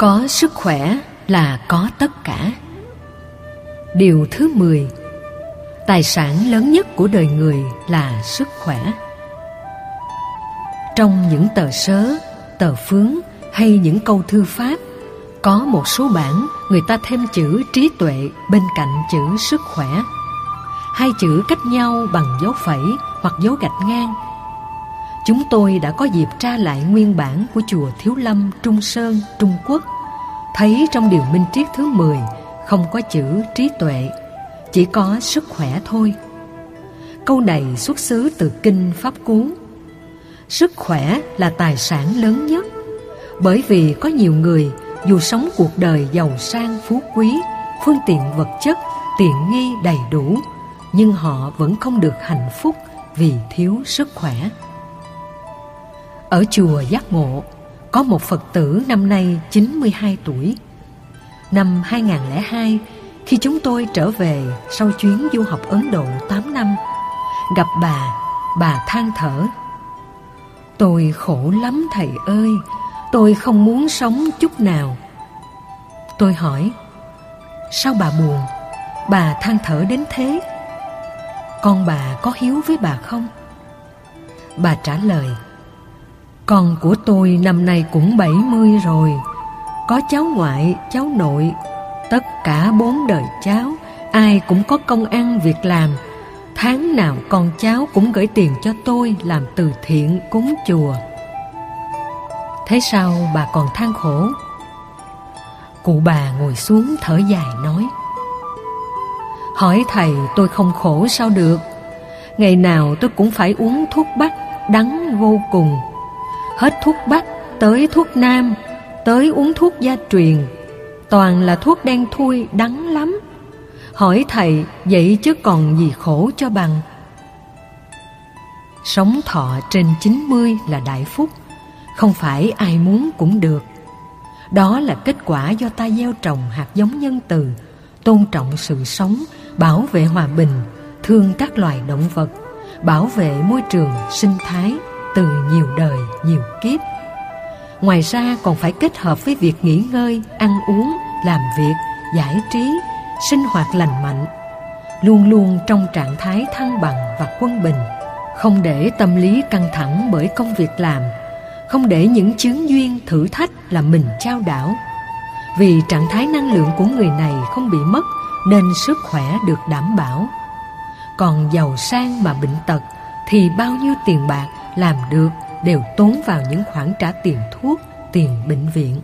Có sức khỏe là có tất cả. Điều thứ 10 Tài sản lớn nhất của đời người là sức khỏe. Trong những tờ sớ, tờ phướng hay những câu thư pháp, có một số bản người ta thêm chữ trí tuệ bên cạnh chữ sức khỏe. Hai chữ cách nhau bằng dấu phẩy hoặc dấu gạch ngang. Chúng tôi đã có dịp tra lại nguyên bản của chùa Thiếu Lâm, Trung Sơn, Trung Quốc. Thấy trong điều minh triết thứ 10 không có chữ trí tuệ, chỉ có sức khỏe thôi. Câu này xuất xứ từ Kinh Pháp Cú. Sức khỏe là tài sản lớn nhất, bởi vì có nhiều người dù sống cuộc đời giàu sang phú quý, phương tiện vật chất, tiện nghi đầy đủ, nhưng họ vẫn không được hạnh phúc vì thiếu sức khỏe. Ở chùa Giác Ngộ, có một Phật tử năm nay 92 tuổi. Năm 2002, khi chúng tôi trở về sau chuyến du học Ấn Độ 8 năm, gặp bà, bà than thở. Tôi khổ lắm thầy ơi, tôi không muốn sống chút nào. Tôi hỏi, sao bà buồn, bà than thở đến thế? Con bà có hiếu với bà không? Bà trả lời, con của tôi năm nay cũng 70 rồi, có cháu ngoại, cháu nội, tất cả bốn đời cháu, ai cũng có công ăn việc làm. Tháng nào con cháu cũng gửi tiền cho tôi làm từ thiện cúng chùa. Thế sao bà còn than khổ? Cụ bà ngồi xuống thở dài nói Hỏi thầy tôi không khổ sao được Ngày nào tôi cũng phải uống thuốc bắc đắng vô cùng Hết thuốc bắc tới thuốc nam Tới uống thuốc gia truyền. Toàn là thuốc đen thui đắng lắm. Hỏi thầy vậy chứ còn gì khổ cho bằng? Sống thọ trên 90 là đại phúc Không phải ai muốn cũng được. Đó là kết quả do ta gieo trồng hạt giống nhân từ, tôn trọng sự sống, bảo vệ hòa bình, thương các loài động vật, bảo vệ môi trường, sinh thái từ nhiều đời, nhiều kiếp. Ngoài ra còn phải kết hợp với việc nghỉ ngơi, ăn uống, làm việc, giải trí, sinh hoạt lành mạnh, luôn luôn trong trạng thái thăng bằng và quân bình, không để tâm lý căng thẳng bởi công việc làm, không để những chướng duyên thử thách làm mình trao đảo. Vì trạng thái năng lượng của người này không bị mất nên sức khỏe được đảm bảo. Còn giàu sang mà bệnh tật thì bao nhiêu tiền bạc làm được đều tốn vào những khoản trả tiền thuốc tiền bệnh viện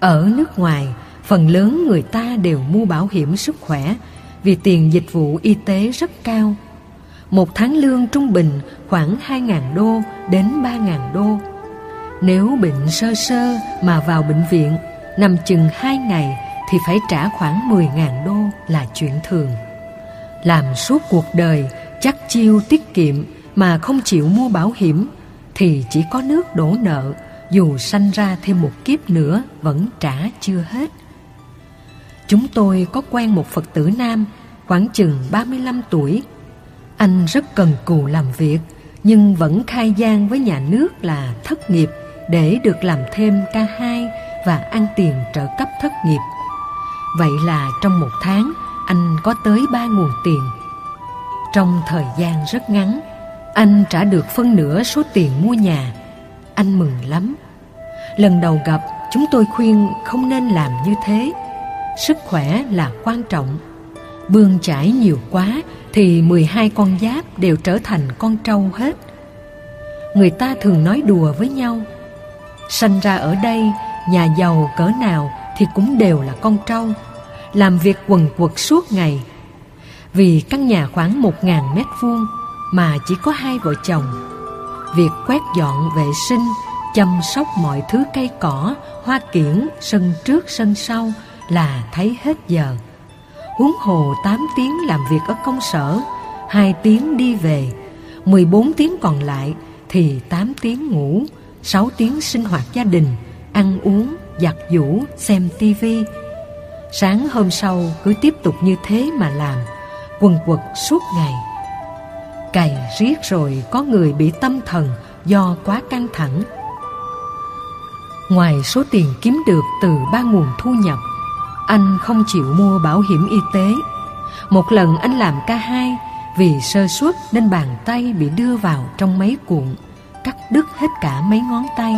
ở nước ngoài phần lớn người ta đều mua bảo hiểm sức khỏe vì tiền dịch vụ y tế rất cao một tháng lương trung bình khoảng 2.000 đô đến 3.000 đô. Nếu bệnh sơ sơ mà vào bệnh viện, nằm chừng 2 ngày thì phải trả khoảng 10.000 đô là chuyện thường. Làm suốt cuộc đời chắc chiêu tiết kiệm mà không chịu mua bảo hiểm thì chỉ có nước đổ nợ dù sanh ra thêm một kiếp nữa vẫn trả chưa hết. Chúng tôi có quen một Phật tử nam khoảng chừng 35 tuổi anh rất cần cù làm việc nhưng vẫn khai gian với nhà nước là thất nghiệp để được làm thêm ca hai và ăn tiền trợ cấp thất nghiệp. Vậy là trong một tháng anh có tới ba nguồn tiền. Trong thời gian rất ngắn, anh trả được phân nửa số tiền mua nhà. Anh mừng lắm. Lần đầu gặp, chúng tôi khuyên không nên làm như thế. Sức khỏe là quan trọng. Bươn chải nhiều quá thì 12 con giáp đều trở thành con trâu hết. Người ta thường nói đùa với nhau. Sanh ra ở đây, nhà giàu cỡ nào thì cũng đều là con trâu, làm việc quần quật suốt ngày. Vì căn nhà khoảng 1.000 mét vuông mà chỉ có hai vợ chồng. Việc quét dọn vệ sinh, chăm sóc mọi thứ cây cỏ, hoa kiển, sân trước sân sau là thấy hết giờ huống hồ 8 tiếng làm việc ở công sở, 2 tiếng đi về, 14 tiếng còn lại thì 8 tiếng ngủ, 6 tiếng sinh hoạt gia đình, ăn uống, giặt giũ, xem tivi. Sáng hôm sau cứ tiếp tục như thế mà làm, quần quật suốt ngày. Cày riết rồi có người bị tâm thần do quá căng thẳng. Ngoài số tiền kiếm được từ ba nguồn thu nhập, anh không chịu mua bảo hiểm y tế. Một lần anh làm ca hai vì sơ suất nên bàn tay bị đưa vào trong máy cuộn, cắt đứt hết cả mấy ngón tay.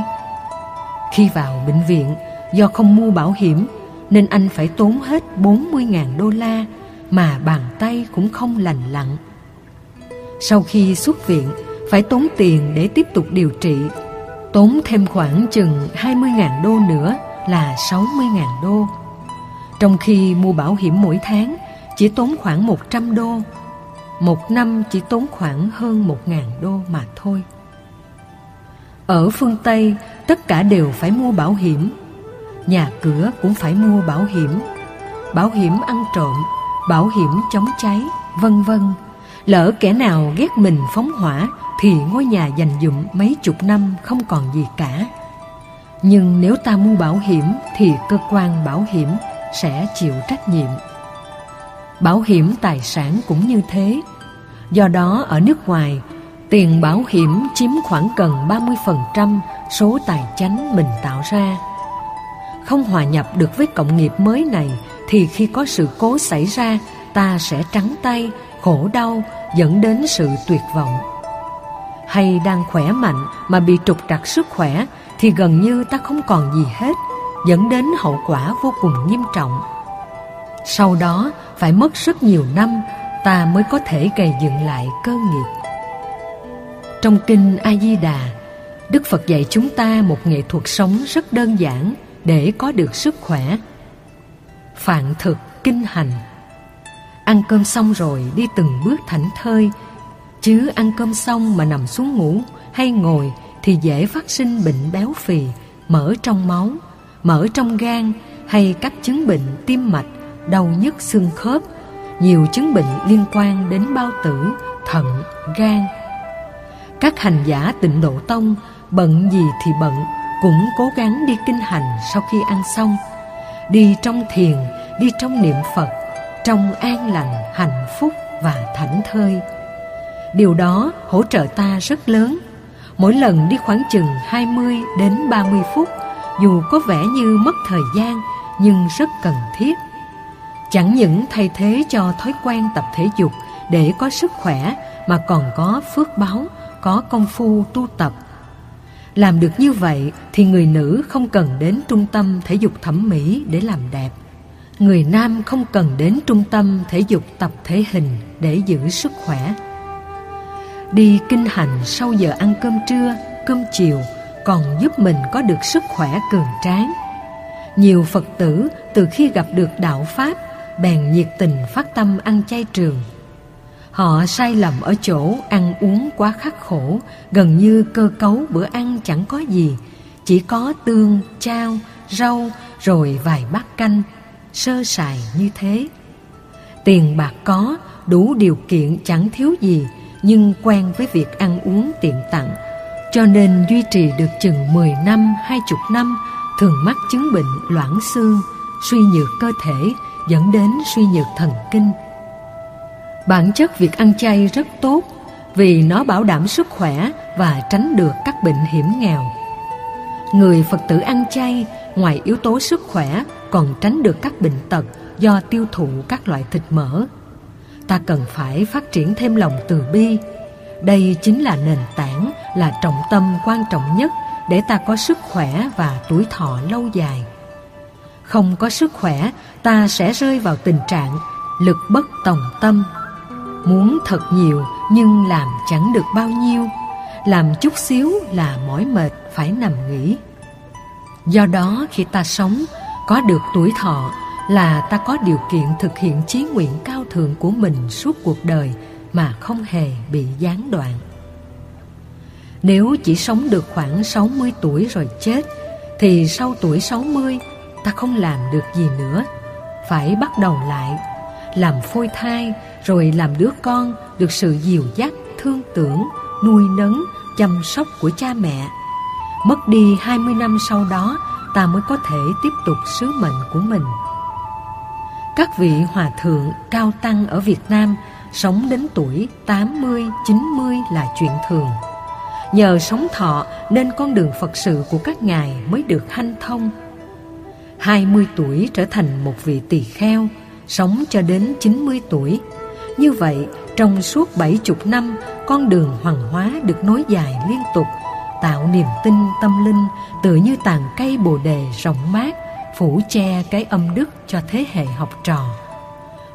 Khi vào bệnh viện, do không mua bảo hiểm nên anh phải tốn hết 40.000 đô la mà bàn tay cũng không lành lặn. Sau khi xuất viện, phải tốn tiền để tiếp tục điều trị, tốn thêm khoảng chừng 20.000 đô nữa là 60.000 đô. Trong khi mua bảo hiểm mỗi tháng chỉ tốn khoảng 100 đô, một năm chỉ tốn khoảng hơn 1.000 đô mà thôi. Ở phương Tây, tất cả đều phải mua bảo hiểm. Nhà cửa cũng phải mua bảo hiểm. Bảo hiểm ăn trộm, bảo hiểm chống cháy, vân vân. Lỡ kẻ nào ghét mình phóng hỏa thì ngôi nhà dành dụm mấy chục năm không còn gì cả. Nhưng nếu ta mua bảo hiểm thì cơ quan bảo hiểm sẽ chịu trách nhiệm. Bảo hiểm tài sản cũng như thế. Do đó ở nước ngoài, tiền bảo hiểm chiếm khoảng gần 30% số tài chánh mình tạo ra. Không hòa nhập được với cộng nghiệp mới này thì khi có sự cố xảy ra, ta sẽ trắng tay, khổ đau, dẫn đến sự tuyệt vọng. Hay đang khỏe mạnh mà bị trục trặc sức khỏe thì gần như ta không còn gì hết, dẫn đến hậu quả vô cùng nghiêm trọng. Sau đó phải mất rất nhiều năm ta mới có thể gầy dựng lại cơ nghiệp. Trong kinh A Di Đà, Đức Phật dạy chúng ta một nghệ thuật sống rất đơn giản để có được sức khỏe. Phạn thực kinh hành. Ăn cơm xong rồi đi từng bước thảnh thơi, chứ ăn cơm xong mà nằm xuống ngủ hay ngồi thì dễ phát sinh bệnh béo phì, mỡ trong máu, mỡ trong gan hay các chứng bệnh tim mạch, đau nhức xương khớp, nhiều chứng bệnh liên quan đến bao tử, thận, gan. Các hành giả tịnh độ tông bận gì thì bận cũng cố gắng đi kinh hành sau khi ăn xong, đi trong thiền, đi trong niệm Phật, trong an lành, hạnh phúc và thảnh thơi. Điều đó hỗ trợ ta rất lớn. Mỗi lần đi khoảng chừng 20 đến 30 phút, dù có vẻ như mất thời gian nhưng rất cần thiết. Chẳng những thay thế cho thói quen tập thể dục để có sức khỏe mà còn có phước báo, có công phu tu tập. Làm được như vậy thì người nữ không cần đến trung tâm thể dục thẩm mỹ để làm đẹp. Người nam không cần đến trung tâm thể dục tập thể hình để giữ sức khỏe. Đi kinh hành sau giờ ăn cơm trưa, cơm chiều còn giúp mình có được sức khỏe cường tráng. Nhiều Phật tử từ khi gặp được đạo Pháp bèn nhiệt tình phát tâm ăn chay trường. Họ sai lầm ở chỗ ăn uống quá khắc khổ, gần như cơ cấu bữa ăn chẳng có gì, chỉ có tương, chao, rau rồi vài bát canh, sơ sài như thế. Tiền bạc có, đủ điều kiện chẳng thiếu gì, nhưng quen với việc ăn uống tiện tặng, cho nên duy trì được chừng 10 năm, 20 năm, thường mắc chứng bệnh loãng xương, suy nhược cơ thể, dẫn đến suy nhược thần kinh. Bản chất việc ăn chay rất tốt vì nó bảo đảm sức khỏe và tránh được các bệnh hiểm nghèo. Người Phật tử ăn chay ngoài yếu tố sức khỏe còn tránh được các bệnh tật do tiêu thụ các loại thịt mỡ. Ta cần phải phát triển thêm lòng từ bi. Đây chính là nền tảng, là trọng tâm quan trọng nhất để ta có sức khỏe và tuổi thọ lâu dài. Không có sức khỏe, ta sẽ rơi vào tình trạng lực bất tòng tâm. Muốn thật nhiều nhưng làm chẳng được bao nhiêu, làm chút xíu là mỏi mệt phải nằm nghỉ. Do đó khi ta sống, có được tuổi thọ là ta có điều kiện thực hiện chí nguyện cao thượng của mình suốt cuộc đời mà không hề bị gián đoạn. Nếu chỉ sống được khoảng 60 tuổi rồi chết, thì sau tuổi 60 ta không làm được gì nữa phải bắt đầu lại làm phôi thai rồi làm đứa con được sự dìu dắt thương tưởng nuôi nấng chăm sóc của cha mẹ mất đi 20 năm sau đó ta mới có thể tiếp tục sứ mệnh của mình các vị hòa thượng cao tăng ở Việt Nam sống đến tuổi 80, 90 là chuyện thường. Nhờ sống thọ nên con đường Phật sự của các ngài mới được hanh thông. 20 tuổi trở thành một vị tỳ kheo, sống cho đến 90 tuổi. Như vậy, trong suốt 70 năm, con đường hoàng hóa được nối dài liên tục, tạo niềm tin tâm linh tựa như tàn cây bồ đề rộng mát, phủ che cái âm đức cho thế hệ học trò.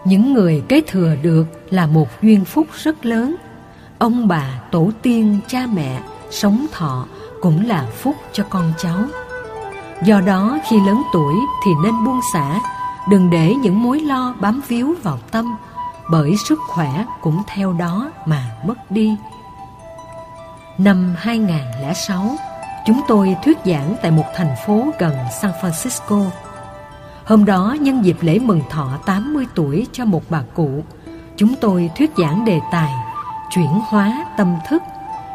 Những người kế thừa được là một duyên phúc rất lớn. Ông bà, tổ tiên, cha mẹ, sống thọ cũng là phúc cho con cháu. Do đó khi lớn tuổi thì nên buông xả, đừng để những mối lo bám víu vào tâm, bởi sức khỏe cũng theo đó mà mất đi. Năm 2006, chúng tôi thuyết giảng tại một thành phố gần San Francisco. Hôm đó nhân dịp lễ mừng thọ 80 tuổi cho một bà cụ, chúng tôi thuyết giảng đề tài chuyển hóa tâm thức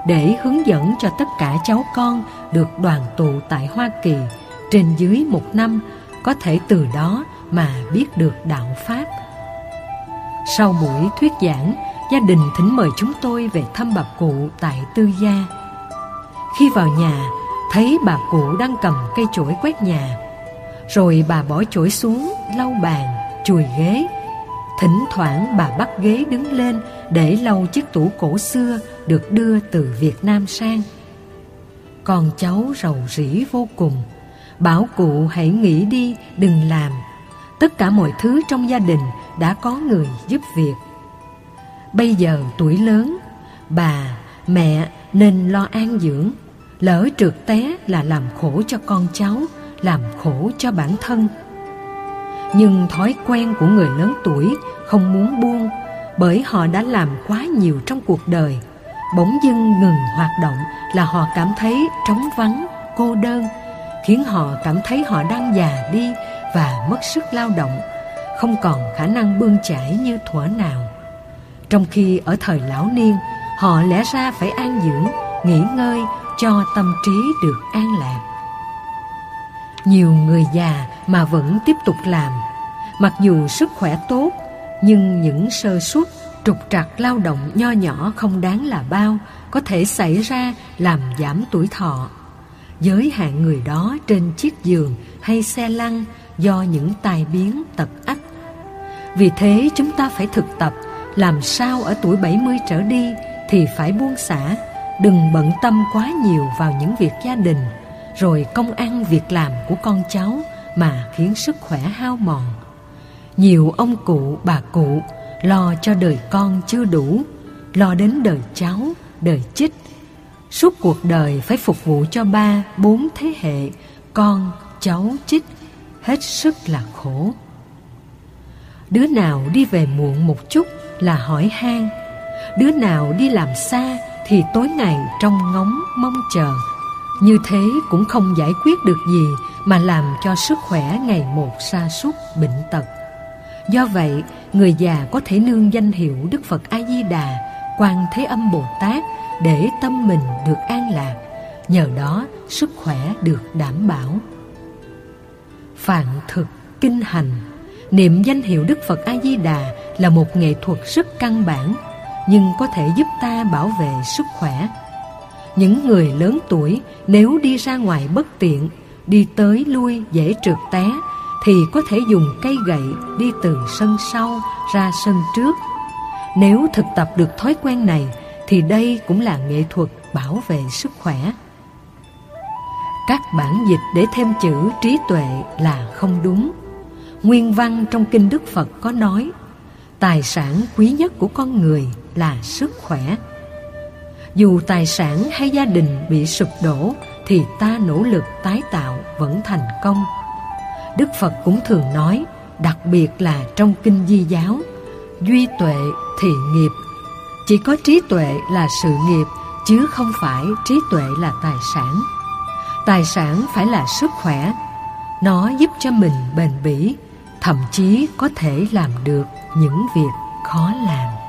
để hướng dẫn cho tất cả cháu con được đoàn tụ tại Hoa Kỳ trên dưới một năm có thể từ đó mà biết được đạo Pháp. Sau buổi thuyết giảng, gia đình thỉnh mời chúng tôi về thăm bà cụ tại Tư Gia. Khi vào nhà, thấy bà cụ đang cầm cây chổi quét nhà. Rồi bà bỏ chổi xuống, lau bàn, chùi ghế. Thỉnh thoảng bà bắt ghế đứng lên để lau chiếc tủ cổ xưa được đưa từ Việt Nam sang. Con cháu rầu rĩ vô cùng, bảo cụ hãy nghỉ đi, đừng làm. Tất cả mọi thứ trong gia đình đã có người giúp việc. Bây giờ tuổi lớn, bà, mẹ nên lo an dưỡng. Lỡ trượt té là làm khổ cho con cháu, làm khổ cho bản thân. Nhưng thói quen của người lớn tuổi không muốn buông bởi họ đã làm quá nhiều trong cuộc đời. Bỗng dưng ngừng hoạt động là họ cảm thấy trống vắng, cô đơn, khiến họ cảm thấy họ đang già đi và mất sức lao động, không còn khả năng bươn chải như thuở nào. Trong khi ở thời lão niên, họ lẽ ra phải an dưỡng, nghỉ ngơi cho tâm trí được an lạc. Nhiều người già mà vẫn tiếp tục làm, mặc dù sức khỏe tốt, nhưng những sơ suất, trục trặc lao động nho nhỏ không đáng là bao có thể xảy ra làm giảm tuổi thọ. Giới hạn người đó trên chiếc giường hay xe lăn do những tai biến tật ách. Vì thế chúng ta phải thực tập làm sao ở tuổi 70 trở đi thì phải buông xả, đừng bận tâm quá nhiều vào những việc gia đình, rồi công ăn việc làm của con cháu mà khiến sức khỏe hao mòn. Nhiều ông cụ, bà cụ lo cho đời con chưa đủ, lo đến đời cháu, đời chích. Suốt cuộc đời phải phục vụ cho ba, bốn thế hệ, con, cháu, chích, hết sức là khổ. Đứa nào đi về muộn một chút là hỏi han. Đứa nào đi làm xa thì tối ngày trong ngóng mong chờ. Như thế cũng không giải quyết được gì mà làm cho sức khỏe ngày một sa sút bệnh tật. Do vậy, người già có thể nương danh hiệu Đức Phật A-di-đà, Quan Thế Âm Bồ Tát để tâm mình được an lạc, nhờ đó sức khỏe được đảm bảo. Phạn thực kinh hành Niệm danh hiệu Đức Phật A-di-đà là một nghệ thuật rất căn bản, nhưng có thể giúp ta bảo vệ sức khỏe. Những người lớn tuổi nếu đi ra ngoài bất tiện, đi tới lui dễ trượt té, thì có thể dùng cây gậy đi từ sân sau ra sân trước. Nếu thực tập được thói quen này, thì đây cũng là nghệ thuật bảo vệ sức khỏe. Các bản dịch để thêm chữ trí tuệ là không đúng Nguyên văn trong Kinh Đức Phật có nói, Tài sản quý nhất của con người là sức khỏe. Dù tài sản hay gia đình bị sụp đổ, Thì ta nỗ lực tái tạo vẫn thành công. Đức Phật cũng thường nói, Đặc biệt là trong Kinh Di Giáo, Duy tuệ thì nghiệp. Chỉ có trí tuệ là sự nghiệp, Chứ không phải trí tuệ là tài sản. Tài sản phải là sức khỏe. Nó giúp cho mình bền bỉ thậm chí có thể làm được những việc khó làm.